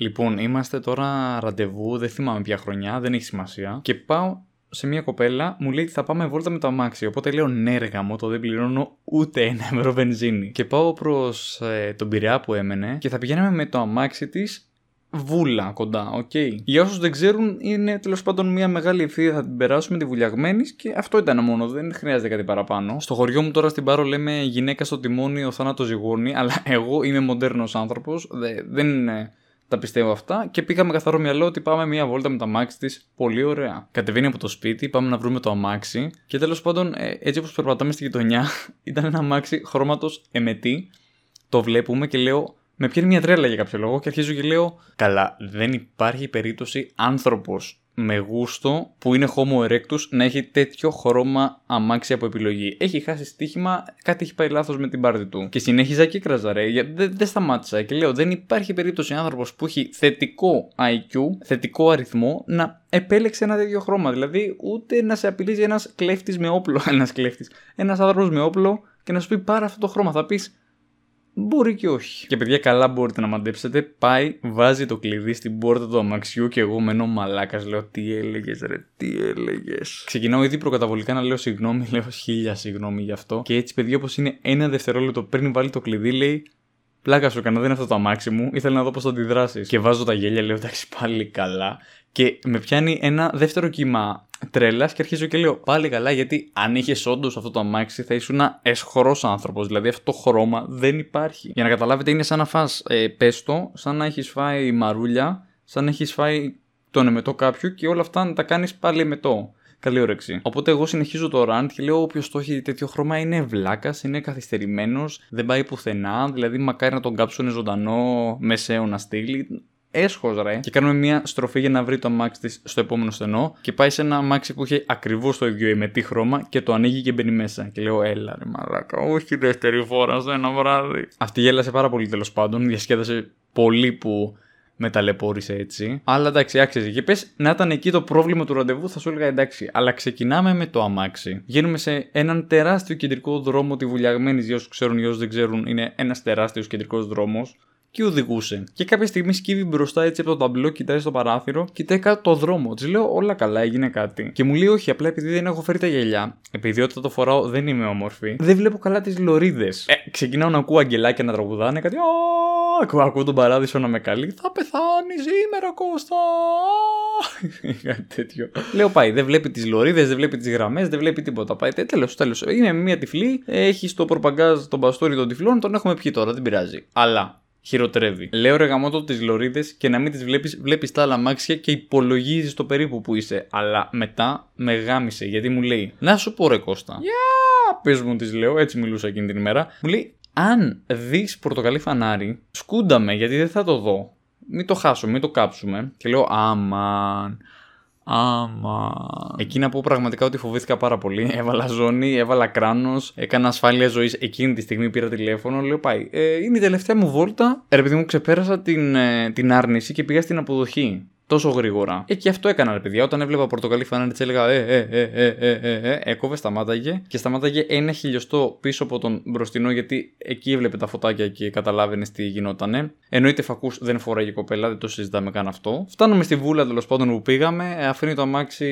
Λοιπόν, είμαστε τώρα ραντεβού, δεν θυμάμαι ποια χρονιά, δεν έχει σημασία. Και πάω σε μια κοπέλα, μου λέει θα πάμε βόλτα με το αμάξι. Οπότε λέω ναι, ρε γαμώτο, δεν πληρώνω ούτε ένα ευρώ βενζίνη. Και πάω προς ε, τον Πειραιά που έμενε και θα πηγαίναμε με το αμάξι της Βούλα κοντά, OK. Okay. Για όσους δεν ξέρουν, είναι τέλος πάντων μια μεγάλη ευθεία. Θα την περάσουμε τη Βουλιαγμένης και αυτό ήταν μόνο, δεν χρειάζεται κάτι παραπάνω. Στο χωριό μου τώρα στην Πάρο λέμε γυναίκα στο τιμόνι, ο θάνατος ζυγώνει, αλλά εγώ είμαι μοντέρνος άνθρωπος, δεν είναι τα πιστεύω αυτά και πήγαμε καθαρό μυαλό ότι πάμε μια βόλτα με το αμάξι της. Πολύ ωραία. Κατεβαίνει από το σπίτι, πάμε να βρούμε το αμάξι και τέλος πάντων, ε, έτσι όπως περπατάμε στη γειτονιά, ήταν ένα αμάξι χρώματος εμετή. Το βλέπουμε και λέω, με πιάνει μια τρέλα για κάποιο λόγο και αρχίζω και λέω, Καλά, δεν υπάρχει περίπτωση άνθρωπος με γούστο που είναι Homo erectus να έχει τέτοιο χρώμα αμάξι από επιλογή. Έχει χάσει στοίχημα, κάτι έχει πάει λάθος με την πάρτη του. Και συνέχιζα και κράζα ρε, δεν δε σταμάτησα και λέω δεν υπάρχει περίπτωση άνθρωπος που έχει θετικό IQ, θετικό αριθμό να επέλεξε ένα τέτοιο χρώμα. Δηλαδή ούτε να σε απειλήσει ένας κλέφτης με όπλο, ένας κλέφτης, ένας άνθρωπος με όπλο και να σου πει πάρε αυτό το χρώμα. Θα πεις Μπορεί και όχι. Και παιδιά, καλά μπορείτε να μαντέψετε. Πάει, βάζει το κλειδί στην πόρτα του αμαξιού και εγώ μένω μαλάκας. Λέω τι έλεγες, ρε, τι έλεγες. Ξεκινάω ήδη προκαταβολικά να λέω συγγνώμη, λέω χίλια συγγνώμη γι' αυτό. Και έτσι, παιδιά, όπως είναι ένα δευτερόλεπτο πριν βάλει το κλειδί, λέει Πλάκα σου έκανα, δεν είναι αυτό το αμάξι μου. Ήθελα να δω πώς θα αντιδράσεις. Και βάζω τα γέλια, λέω εντάξει πάλι καλά. Και με πιάνει ένα δεύτερο κύμα τρέλα και αρχίζω και λέω πάλι καλά γιατί αν είχες όντως αυτό το αμάξι θα ήσουν ένα εσχρό άνθρωπος. Δηλαδή αυτό το χρώμα δεν υπάρχει. Για να καταλάβετε είναι σαν να φας ε, πέστο, σαν να έχεις φάει μαρούλια, σαν να έχεις φάει τον εμετό κάποιου και όλα αυτά να τα κάνεις πάλι εμετό. Καλή όρεξη. Οπότε εγώ συνεχίζω το rant και λέω: Όποιος το έχει τέτοιο χρώμα είναι βλάκας, είναι καθυστερημένος, δεν πάει πουθενά. Δηλαδή, μακάρι να τον κάψουν ζωντανό μεσαίωνα στήλη έσχος ρε. Και κάνουμε μια στροφή για να βρει το αμάξι της στο επόμενο στενό. Και πάει σε ένα αμάξι που είχε ακριβώς το ίδιο ημετή χρώμα και το ανοίγει και μπαίνει μέσα. Και λέω, Έλα ρε μαλάκα, όχι δεύτερη φορά σε ένα βράδυ. Αυτή γέλασε πάρα πολύ τέλος πάντων. Διασκέδασε πολύ που με ταλαιπώρησε έτσι. Αλλά εντάξει, άξιζε. Και πες να ήταν εκεί το πρόβλημα του ραντεβού, θα σου έλεγα εντάξει. Αλλά ξεκινάμε με το αμάξι. Γίνουμε σε έναν τεράστιο κεντρικό δρόμο τη βουλιαγμένης. Για όσους ξέρουν ή όσους δεν ξέρουν, είναι ένας τεράστιος κεντρικός δρόμος και οδηγούσε. Και κάποια στιγμή σκύβει μπροστά έτσι από το ταμπλό, κοιτάει στο παράθυρο, κοιτάει κάτω το δρόμο. Της λέω όλα καλά, έγινε κάτι. Και μου λέει όχι, απλά επειδή δεν έχω φέρει τα γελιά, επειδή όταν το φοράω δεν είμαι όμορφη, δεν βλέπω καλά τις λωρίδες. Ε, ξεκινάω να ακούω αγγελάκια να τραγουδάνε κάτι. Ακούω, ακούω τον παράδεισο να με καλεί. Θα πεθάνει σήμερα, Κώστα. Κάτι τέτοιο. Λέω πάει, δεν βλέπει τις λωρίδες, δεν βλέπει τις γραμμές, δεν βλέπει τίποτα. Πάει, τέλος, τέλος. Είναι μια τυφλή, έχει στο προπαγκάζ τον παστόρι των τυφλών, τον έχουμε πιει τώρα, δεν πειράζει. Αλλά χειροτερεύει. Λέω ρε γαμότο τις λωρίδες και να μην τις βλέπεις, βλέπεις τα άλλα μάξια και υπολογίζεις το περίπου που είσαι. Αλλά μετά με γάμισε γιατί μου λέει, Να σου πω ρε Κώστα. Γεια, yeah, πες μου τι λέω, έτσι μιλούσα εκείνη την ημέρα. Μου λέει, Αν δεις πορτοκαλί φανάρι, σκούνταμε γιατί δεν θα το δω. Μην το χάσουμε, μην το κάψουμε. Και λέω, Αμαν. Άμα. Εκεί να πω πραγματικά ότι φοβήθηκα πάρα πολύ. Έβαλα ζώνη, έβαλα κράνος, έκανα ασφάλεια ζωής. Εκείνη τη στιγμή πήρα τηλέφωνο. Λέω πάει. Ε, είναι η τελευταία μου βόλτα. Ρε παιδί μου, ξεπέρασα την, ε, την άρνηση και πήγα στην αποδοχή τόσο γρήγορα. Ε, και αυτό έκανα, ρε παιδιά. Όταν έβλεπα πορτοκαλί φανάρι, της έλεγα ε, ε, ε, ε, ε, ε, ε, έκοβε, σταμάταγε και σταμάταγε ένα χιλιοστό πίσω από τον μπροστινό, γιατί εκεί έβλεπε τα φωτάκια και καταλάβαινε τι γινότανε. Εννοείται φακούς δεν φοράει η κοπέλα, δεν το συζητάμε καν αυτό. Φτάνουμε στη βούλα τέλος πάντων που πήγαμε, αφήνει το αμάξι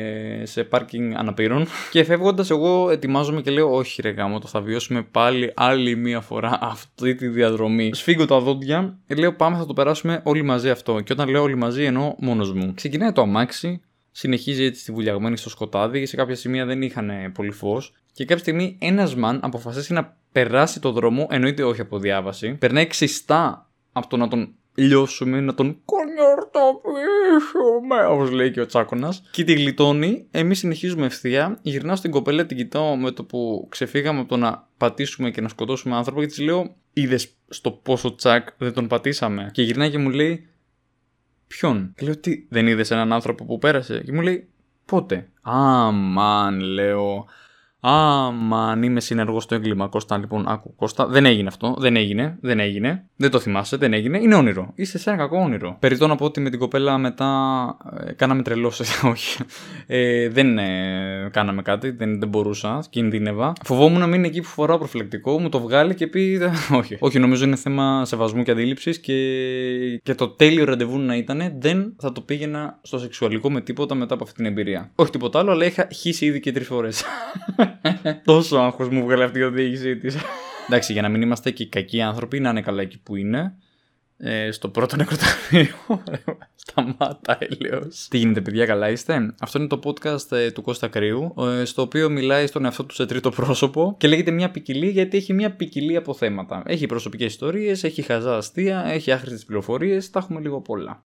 ε, σε πάρκινγκ αναπήρων και φεύγοντας, εγώ ετοιμάζομαι και λέω: Όχι, ρε γάμο, το θα βιώσουμε πάλι άλλη μία φορά αυτή τη διαδρομή. Σφίγγω τα δόντια, λέω: Πάμε, θα το περάσουμε όλοι μαζί αυτό. Και όταν λέω όλοι μαζί, ενώ μόνος μου. Ξεκινάει το αμάξι, συνεχίζει έτσι τη βουλιαγμένη στο σκοτάδι, σε κάποια σημεία δεν είχαν πολύ φως. Και κάποια στιγμή ένας μαν αποφασίσει να περάσει το δρόμο, εννοείται όχι από διάβαση. Περνάει ξιστά από το να τον λιώσουμε, να τον κονιορτοποιήσουμε, όπως λέει και ο Τσάκονα. Και τη γλιτώνει. Εμείς συνεχίζουμε ευθεία. Γυρνάω στην κοπέλα, την κοιτάω με το που ξεφύγαμε από το να πατήσουμε και να σκοτώσουμε άνθρωπο. Και της λέω, είδες στο πόσο τσακ δεν τον πατήσαμε. Και γυρνάει και μου λέει, Ποιον; Και λέω, Τι, δεν είδες έναν άνθρωπο που πέρασε. Και μου λέει, Πότε; Αμάν, λέω. Άμα αν είμαι συνεργός στο έγκλημα, Κώστα, λοιπόν, άκου, Κώστα, δεν έγινε αυτό. Δεν έγινε, δεν έγινε. Δεν το θυμάσαι, δεν έγινε. Είναι όνειρο. Είσαι σε ένα κακό όνειρο. Περιτώ να πω ότι με την κοπέλα μετά ε, κάναμε τρελώσει. Όχι. Ε, δεν ε, κάναμε κάτι, δεν, δεν μπορούσα, κινδύνευα. Φοβόμουν να μείνει εκεί που φοράω προφυλακτικό, μου το βγάλει και πει. Όχι. Όχι, νομίζω είναι θέμα σεβασμού και αντίληψης και, και το τέλειο ραντεβού να ήταν, δεν θα το πήγαινα στο σεξουαλικό με τίποτα μετά από αυτή την εμπειρία. Όχι τίποτα άλλο, αλλά είχα χύσει ήδη και τρεις φορές. Τόσο άγχος μου βγάλε αυτή η οδήγησή της. Εντάξει, για να μην είμαστε και κακοί άνθρωποι, να είναι καλά εκεί που είναι. Ε, στο πρώτο νεκροταφείο. Σταμάτα, έλεος. Τι γίνεται, παιδιά, καλά είστε; Αυτό είναι το podcast ε, του Κώστα Κρύου, ε, στο οποίο μιλάει στον εαυτό του σε τρίτο πρόσωπο και λέγεται μια ποικιλία γιατί έχει μια ποικιλία από θέματα. Έχει προσωπικές ιστορίες, έχει χαζά αστεία, έχει άχρηστες πληροφορίες, τα έχουμε λίγο πολλά.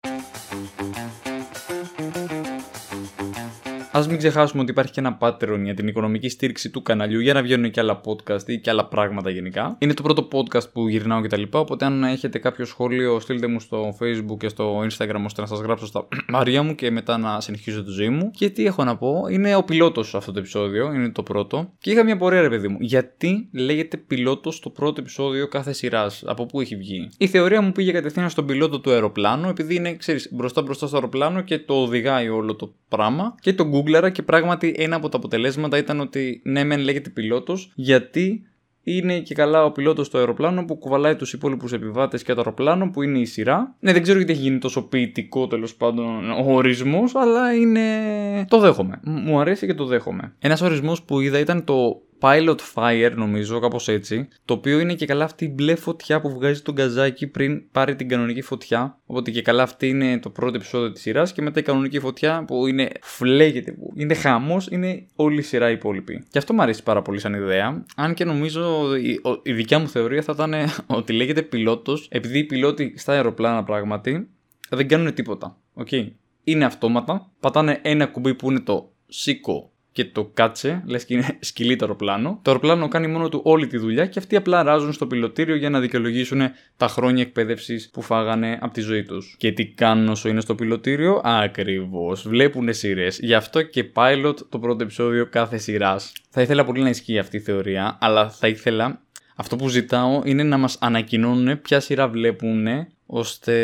Α μην ξεχάσουμε ότι υπάρχει και ένα Patreon για την οικονομική στήριξη του καναλιού για να βγαίνουν και άλλα podcast ή και άλλα πράγματα γενικά. Είναι το πρώτο podcast που γυρνάω κτλ. Οπότε αν έχετε κάποιο σχόλιο, στείλτε μου στο Facebook και στο Instagram ώστε να σας γράψω στα μαρία μου και μετά να συνεχίσω τη ζωή μου. Και τι έχω να πω, είναι ο πιλότος αυτό το επεισόδιο, είναι το πρώτο. Και είχα μια πορεία, ρε παιδί μου. Γιατί λέγεται πιλότος το πρώτο επεισόδιο κάθε σειράς, από πού έχει βγει; Η θεωρία μου πήγε κατευθείαν στον πιλότο του αεροπλάνου, επειδή είναι, ξέρεις, μπροστά μπροστά στο αεροπλάνο και το οδηγάει όλο το πράγμα. Και το Google και πράγματι ένα από τα αποτελέσματα ήταν ότι ναι, μεν λέγεται πιλότος, γιατί είναι και καλά ο πιλότος στο αεροπλάνο που κουβαλάει τους υπόλοιπους επιβάτες και το αεροπλάνο που είναι η σειρά. Ναι, δεν ξέρω γιατί έχει γίνει τόσο ποιητικό τέλος πάντων ο ορισμός, αλλά είναι. Το δέχομαι. Μου αρέσει και το δέχομαι. Ένας ορισμός που είδα ήταν το Pilot Fire, νομίζω, κάπως έτσι. Το οποίο είναι και καλά αυτή η μπλε φωτιά που βγάζει τον καζάκι πριν πάρει την κανονική φωτιά. Οπότε και καλά αυτή είναι το πρώτο επεισόδιο της σειράς. Και μετά η κανονική φωτιά που είναι φλέγεται, που είναι χάμο, είναι όλη η σειρά υπόλοιπη. Και αυτό μου αρέσει πάρα πολύ σαν ιδέα. Αν και νομίζω η, η δικιά μου θεωρία θα ήταν ότι λέγεται πιλότος, επειδή οι πιλότοι στα αεροπλάνα πράγματι δεν κάνουν τίποτα. Okay. Είναι αυτόματα, πατάνε ένα κουμπί που είναι το σήκω και το κάτσε, λες και είναι σκυλί το αεροπλάνο. Το αεροπλάνο κάνει μόνο του όλη τη δουλειά και αυτοί απλά ράζουν στο πιλωτήριο για να δικαιολογήσουν τα χρόνια εκπαίδευσης που φάγανε από τη ζωή τους. Και τι κάνουν όσο είναι στο πιλωτήριο, ακριβώς. Βλέπουν σειρές. Γι' αυτό και pilot το πρώτο επεισόδιο κάθε σειράς. Θα ήθελα πολύ να ισχύει αυτή η θεωρία, αλλά θα ήθελα αυτό που ζητάω είναι να μας ανακοινώνουν ποια σειρά βλέπουν ώστε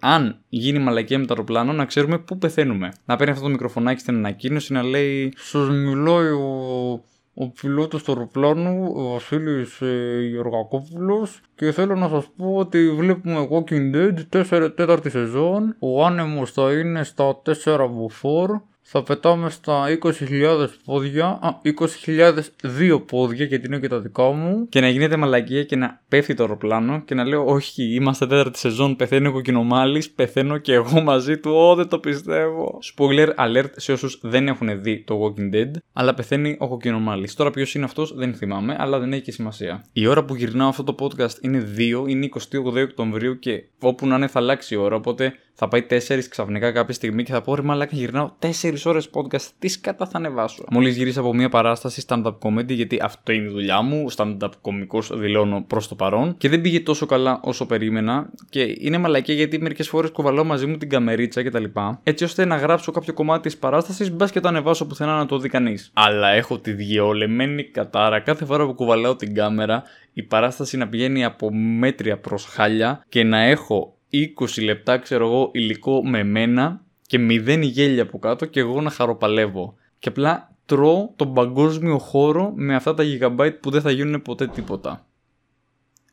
αν γίνει μαλακία με το αεροπλάνο να ξέρουμε πού πεθαίνουμε. Να παίρνει αυτό το μικροφωνάκι στην ανακοίνωση να λέει Σας μιλάει ο, ο πιλότος του αεροπλάνου, ο Βασίλης ε, Γεωργακόπουλος και θέλω να σας πω ότι βλέπουμε Walking Dead 4, τέταρτη σεζόν. Ο άνεμος θα είναι στα 4 μποφόρ θα πετάμε στα 20.000 πόδια. Α, 20.002 πόδια γιατί είναι και τα δικά μου. Και να γίνεται μαλακία και να πέφτει το αεροπλάνο και να λέω Όχι, είμαστε τέταρτη σεζόν. Πεθαίνει ο κοκκινομάλης. Πεθαίνω και εγώ μαζί του. Ω, δεν το πιστεύω. Spoiler alert σε όσους δεν έχουν δει το Walking Dead. Αλλά πεθαίνει ο κοκκινομάλης. Τώρα ποιος είναι αυτός δεν θυμάμαι, αλλά δεν έχει και σημασία. Η ώρα που γυρνάω αυτό το podcast είναι 2, είναι 28 Οκτωβρίου και όπου να είναι θα αλλάξει η ώρα. Οπότε θα πάει 4 ξαφνικά κάποια στιγμή και θα πω ρε μαλάκα γυρνάω 4 ώρες podcast. Τι κατά θα ανεβάσω. Μόλις γυρίσα από μια παράσταση stand-up comedy, γιατί αυτό είναι η δουλειά μου. Stand-up κωμικό δηλώνω προς το παρόν. Και δεν πήγε τόσο καλά όσο περίμενα. Και είναι μαλακία γιατί μερικές φορές κουβαλάω μαζί μου την καμερίτσα κτλ. Έτσι ώστε να γράψω κάποιο κομμάτι της παράστασης, μπας και το ανεβάσω πουθενά να το δει κανείς. Αλλά έχω τη διαολεμένη κατάρα κάθε φορά που κουβαλάω την κάμερα η παράσταση να πηγαίνει από μέτρια προς χάλια και να έχω 20 λεπτά, ξέρω εγώ, υλικό με μένα και μηδέν γέλια από κάτω και εγώ να χαροπαλεύω. Και απλά τρώω τον παγκόσμιο χώρο με αυτά τα gigabyte που δεν θα γίνουν ποτέ τίποτα.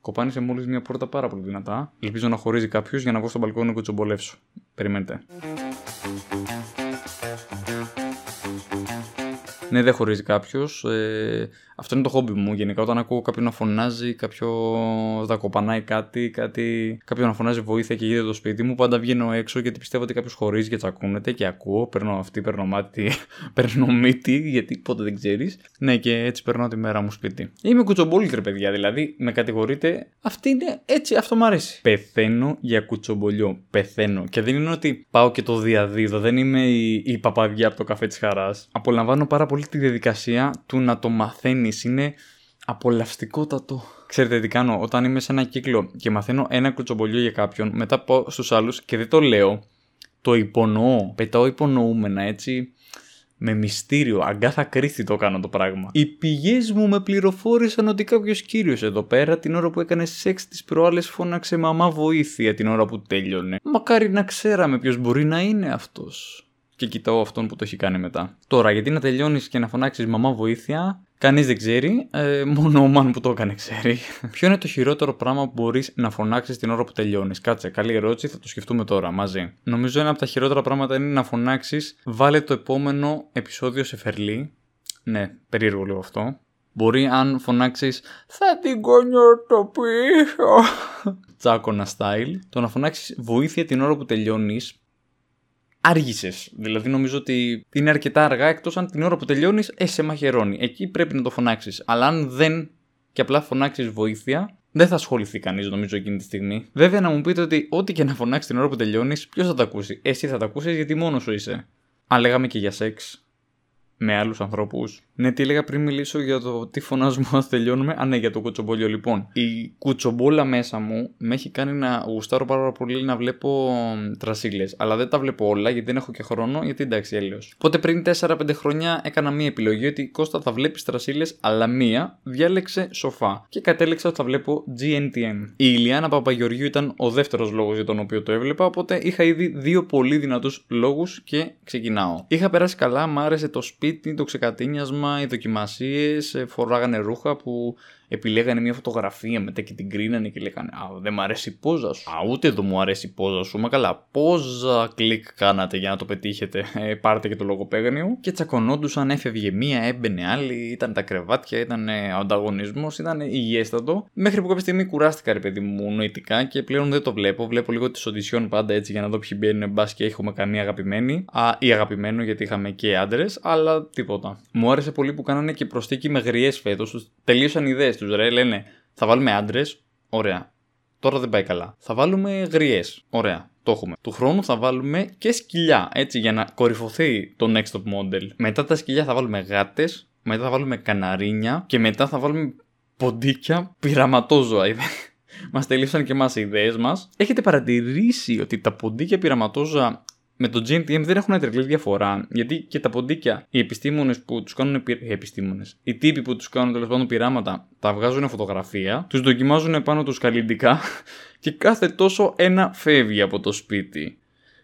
Κοπάνισε μόλις μια πόρτα πάρα πολύ δυνατά. Ελπίζω να χωρίζει κάποιος για να βγω στο μπαλκόνι και τσομπολεύσω. Περιμένετε. Ναι, δεν χωρίζει κάποιος. Ε, αυτό είναι το χόμπι μου. Γενικά, όταν ακούω κάποιον να φωνάζει, κάποιο να κοπανάει κάτι, κάτι, κάποιον να φωνάζει βοήθεια και γίνεται το σπίτι μου, πάντα βγαίνω έξω γιατί πιστεύω ότι κάποιος χωρίζει και τσακούνεται και ακούω. Παίρνω αυτή, παίρνω μάτι, παίρνω μύτη, γιατί πότε δεν ξέρεις. Ναι, και έτσι περνάω τη μέρα μου σπίτι. Είμαι κουτσομπόλιτρε, παιδιά, δηλαδή με κατηγορείτε. Αυτή είναι έτσι, αυτό μου αρέσει. Πεθαίνω για κουτσομπολιό. Πεθαίνω. Και δεν είναι ότι πάω και το διαδίδω. Δεν είμαι η, η παπαδιά από το καφέ της χαράς. Απολαμβάνω πάρα πολύ τη διαδικασία του να το μαθαίνεις. Είναι απολαυστικότατο. Ξέρετε τι κάνω, όταν είμαι σε ένα κύκλο και μαθαίνω ένα κουτσομπολιό για κάποιον, μετά πάω στους άλλους και δεν το λέω, το υπονοώ. Πετάω υπονοούμενα έτσι. Με μυστήριο, αγκάθα κρίστη το κάνω το πράγμα. Οι πηγές μου με πληροφόρησαν ότι κάποιος κύριος εδώ πέρα την ώρα που έκανε σεξ τι προάλλες φώναξε μαμά βοήθεια την ώρα που τέλειωνε. Μακάρι να ξέραμε ποιος μπορεί να είναι αυτός. Και κοιτάω αυτόν που το έχει κάνει μετά. Τώρα, γιατί να τελειώνεις και να φωνάξεις μαμά βοήθεια, Κανείς δεν ξέρει, ε, μόνο ο Μαν που το έκανε ξέρει. Ποιο είναι το χειρότερο πράγμα που μπορείς να φωνάξεις την ώρα που τελειώνεις; Κάτσε, καλή ερώτηση, θα το σκεφτούμε τώρα μαζί. Νομίζω ένα από τα χειρότερα πράγματα είναι να φωνάξεις Βάλε το επόμενο επεισόδιο σε φερλί. Ναι, περίεργο λίγο αυτό. Μπορεί αν φωνάξεις Θα την το πίσω. Τσάκονα style. Το να φωνάξεις βοήθεια την ώρα που τελειώνεις άργησες. Δηλαδή νομίζω ότι είναι αρκετά αργά εκτός αν την ώρα που τελειώνεις, ε, σε μαχαιρώνει. Εκεί πρέπει να το φωνάξεις. Αλλά αν δεν και απλά φωνάξεις βοήθεια, δεν θα ασχοληθεί κανείς νομίζω εκείνη τη στιγμή. Βέβαια να μου πείτε ότι ό,τι και να φωνάξεις την ώρα που τελειώνεις, ποιος θα τα ακούσει; Εσύ θα τα ακούσεις γιατί μόνος σου είσαι. Αν λέγαμε και για σεξ με άλλους ανθρώπους. Ναι, τι έλεγα πριν μιλήσω για το τι φωνάζουμε όταν τελειώνουμε; Α, ναι, για το κουτσομπόλιο λοιπόν. Η κουτσομπόλα μέσα μου με έχει κάνει να γουστάρω πάρα πολύ να βλέπω τρασίλες. Αλλά δεν τα βλέπω όλα γιατί δεν έχω και χρόνο, γιατί εντάξει, έλεος. Οπότε πριν 4-5 χρόνια έκανα μία επιλογή ότι Κώστα θα βλέπεις τρασίλες, αλλά μία διάλεξε σοφά. Και κατέληξα ότι θα βλέπω GNTM. Η Ηλιάνα Παπαγεωργίου ήταν ο δεύτερος λόγος για τον οποίο το έβλεπα, οπότε είχα ήδη δύο πολύ δυνατούς λόγους και ξεκινάω. Είχα περάσει καλά, μ' άρεσε το σπίτι, το ξεκατίνιασμα οι δοκιμασίες, ε, φοράγανε ρούχα που επιλέγανε μια φωτογραφία μετά και την κρίνανε και λέγανε Α, δεν μου αρέσει η πόζα σου. Α, ούτε εδώ μου αρέσει η πόζα σου. Μα καλά, πόζα κλικ κάνατε για να το πετύχετε. Ε, πάρτε και το λογοπαίγνιο. Και τσακωνόντουσαν, έφευγε μία, έμπαινε άλλη, ήταν τα κρεβάτια, ήταν ο ανταγωνισμός, ήταν υγιέστατο. Μέχρι που κάποια στιγμή κουράστηκα, ρε παιδί μου, νοητικά και πλέον δεν το βλέπω. Βλέπω λίγο τις οντισιόν πάντα έτσι για να δω ποιοι μπαίνουν μπας και έχουμε καμία αγαπημένη. Α, ή αγαπημένο γιατί είχαμε και άντρες, αλλά τίποτα. Μου άρεσε πολύ που κάνανε και προστίκη με γριές φέτος. Τελείωσαν ιδέες τους, ρε. Λένε, θα βάλουμε άντρες. Ωραία. Τώρα δεν πάει καλά. Θα βάλουμε γριές. Ωραία. Το έχουμε. Του χρόνου θα βάλουμε και σκυλιά. Έτσι, για να κορυφωθεί το next top model. Μετά τα σκυλιά θα βάλουμε γάτες. Μετά θα βάλουμε καναρίνια. Και μετά θα βάλουμε ποντίκια πειραματόζωα. μας τελείωσαν και εμάς οι ιδέες μας. Έχετε παρατηρήσει ότι τα ποντίκια πειραματόζωα με το GNTM δεν έχουν τρελή διαφορά. Γιατί και τα ποντίκια, οι επιστήμονες που τους κάνουν. Οι επιστήμονες. Οι τύποι που τους κάνουν τέλος πάντων πειράματα, τα βγάζουν φωτογραφία, τους δοκιμάζουν πάνω τους καλλιντικά και κάθε τόσο ένα φεύγει από το σπίτι.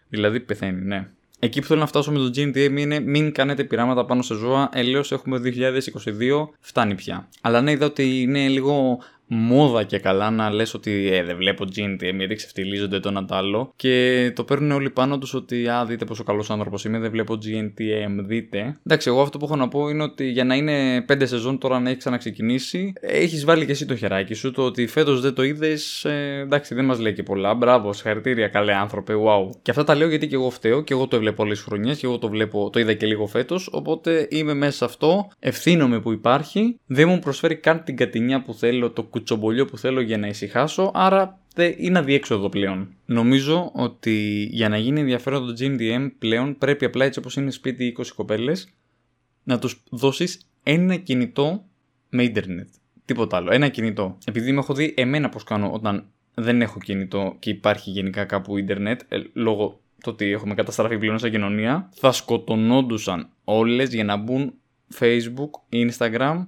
Δηλαδή πεθαίνει, ναι. Εκεί που θέλω να φτάσω με το GNTM είναι μην κάνετε πειράματα πάνω σε ζώα. Ελέω έχουμε 2022, φτάνει πια. Αλλά ναι, είδα ότι είναι λίγο μόδα και καλά να λες ότι ε, δεν βλέπω GNTM γιατί ξεφτυλίζονται το ένα το άλλο και το παίρνουν όλοι πάνω τους ότι α, δείτε πόσο καλός άνθρωπος είμαι, δεν βλέπω GNTM, δείτε. Εντάξει, εγώ αυτό που έχω να πω είναι ότι για να είναι 5 σεζόν τώρα να έχει ξαναξεκινήσει, έχεις βάλει και εσύ το χεράκι σου, το ότι φέτος δεν το είδες, ε, εντάξει, δεν μας λέει και πολλά. Μπράβο, συγχαρητήρια, καλέ άνθρωπε, wow. Και αυτά τα λέω γιατί και εγώ φταίω και εγώ το έβλεπα όλες χρονιές και εγώ το βλέπω, το είδα και λίγο φέτος, οπότε είμαι μέσα σε αυτό, ευθύνομαι που υπάρχει, δεν μου προσφέρει καν την κατηνιά που θέλω, το κουτσομπολιό που θέλω για να ησυχάσω, άρα είναι αδιέξοδο πλέον. Νομίζω ότι για να γίνει ενδιαφέρον το GMDM πλέον πρέπει απλά έτσι όπως είναι σπίτι 20 κοπέλες να τους δώσεις ένα κινητό με ίντερνετ. Τίποτα άλλο. Ένα κινητό. Επειδή με έχω δει εμένα πώς κάνω όταν δεν έχω κινητό και υπάρχει γενικά κάπου ίντερνετ, ε, λόγω το ότι έχουμε καταστραφεί πλέον σαν κοινωνία, θα σκοτωνόντουσαν όλες για να μπουν Facebook, Instagram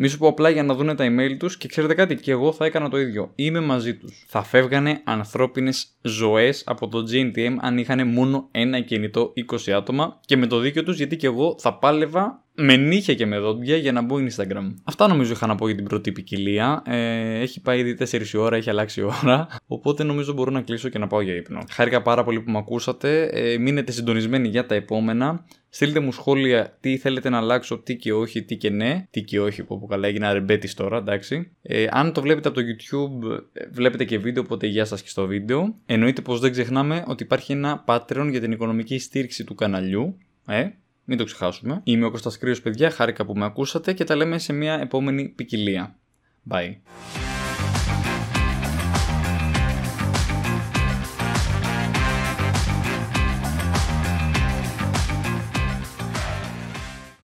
μη σου πω απλά για να δουν τα email τους και ξέρετε κάτι, και εγώ θα έκανα το ίδιο. Είμαι μαζί τους. Θα φεύγανε ανθρώπινες ζωές από το GNTM αν είχαν μόνο ένα κινητό 20 άτομα και με το δίκιο τους γιατί και εγώ θα πάλευα με νύχια και με δόντια για να μπω Instagram. Αυτά νομίζω είχα να πω για την πρώτη ποικιλία. Ε, έχει πάει ήδη 4 η ώρα, έχει αλλάξει η ώρα. Οπότε νομίζω μπορώ να κλείσω και να πάω για ύπνο. Χάρηκα πάρα πολύ που με ακούσατε. Ε, μείνετε συντονισμένοι για τα επόμενα. Στείλτε μου σχόλια τι θέλετε να αλλάξω, τι και όχι, τι και ναι. Τι και όχι, που καλά έγινα ρεμπέτης τώρα, εντάξει. Ε, αν το βλέπετε από το YouTube, ε, βλέπετε και βίντεο, οπότε γεια σας και στο βίντεο. Εννοείται πως δεν ξεχνάμε ότι υπάρχει ένα Patreon για την οικονομική στήριξη του καναλιού. Ε, μην το ξεχάσουμε. Είμαι ο Κώστας Κρύος, παιδιά, χάρηκα που με ακούσατε και τα λέμε σε μια επόμενη ποικιλία. Bye.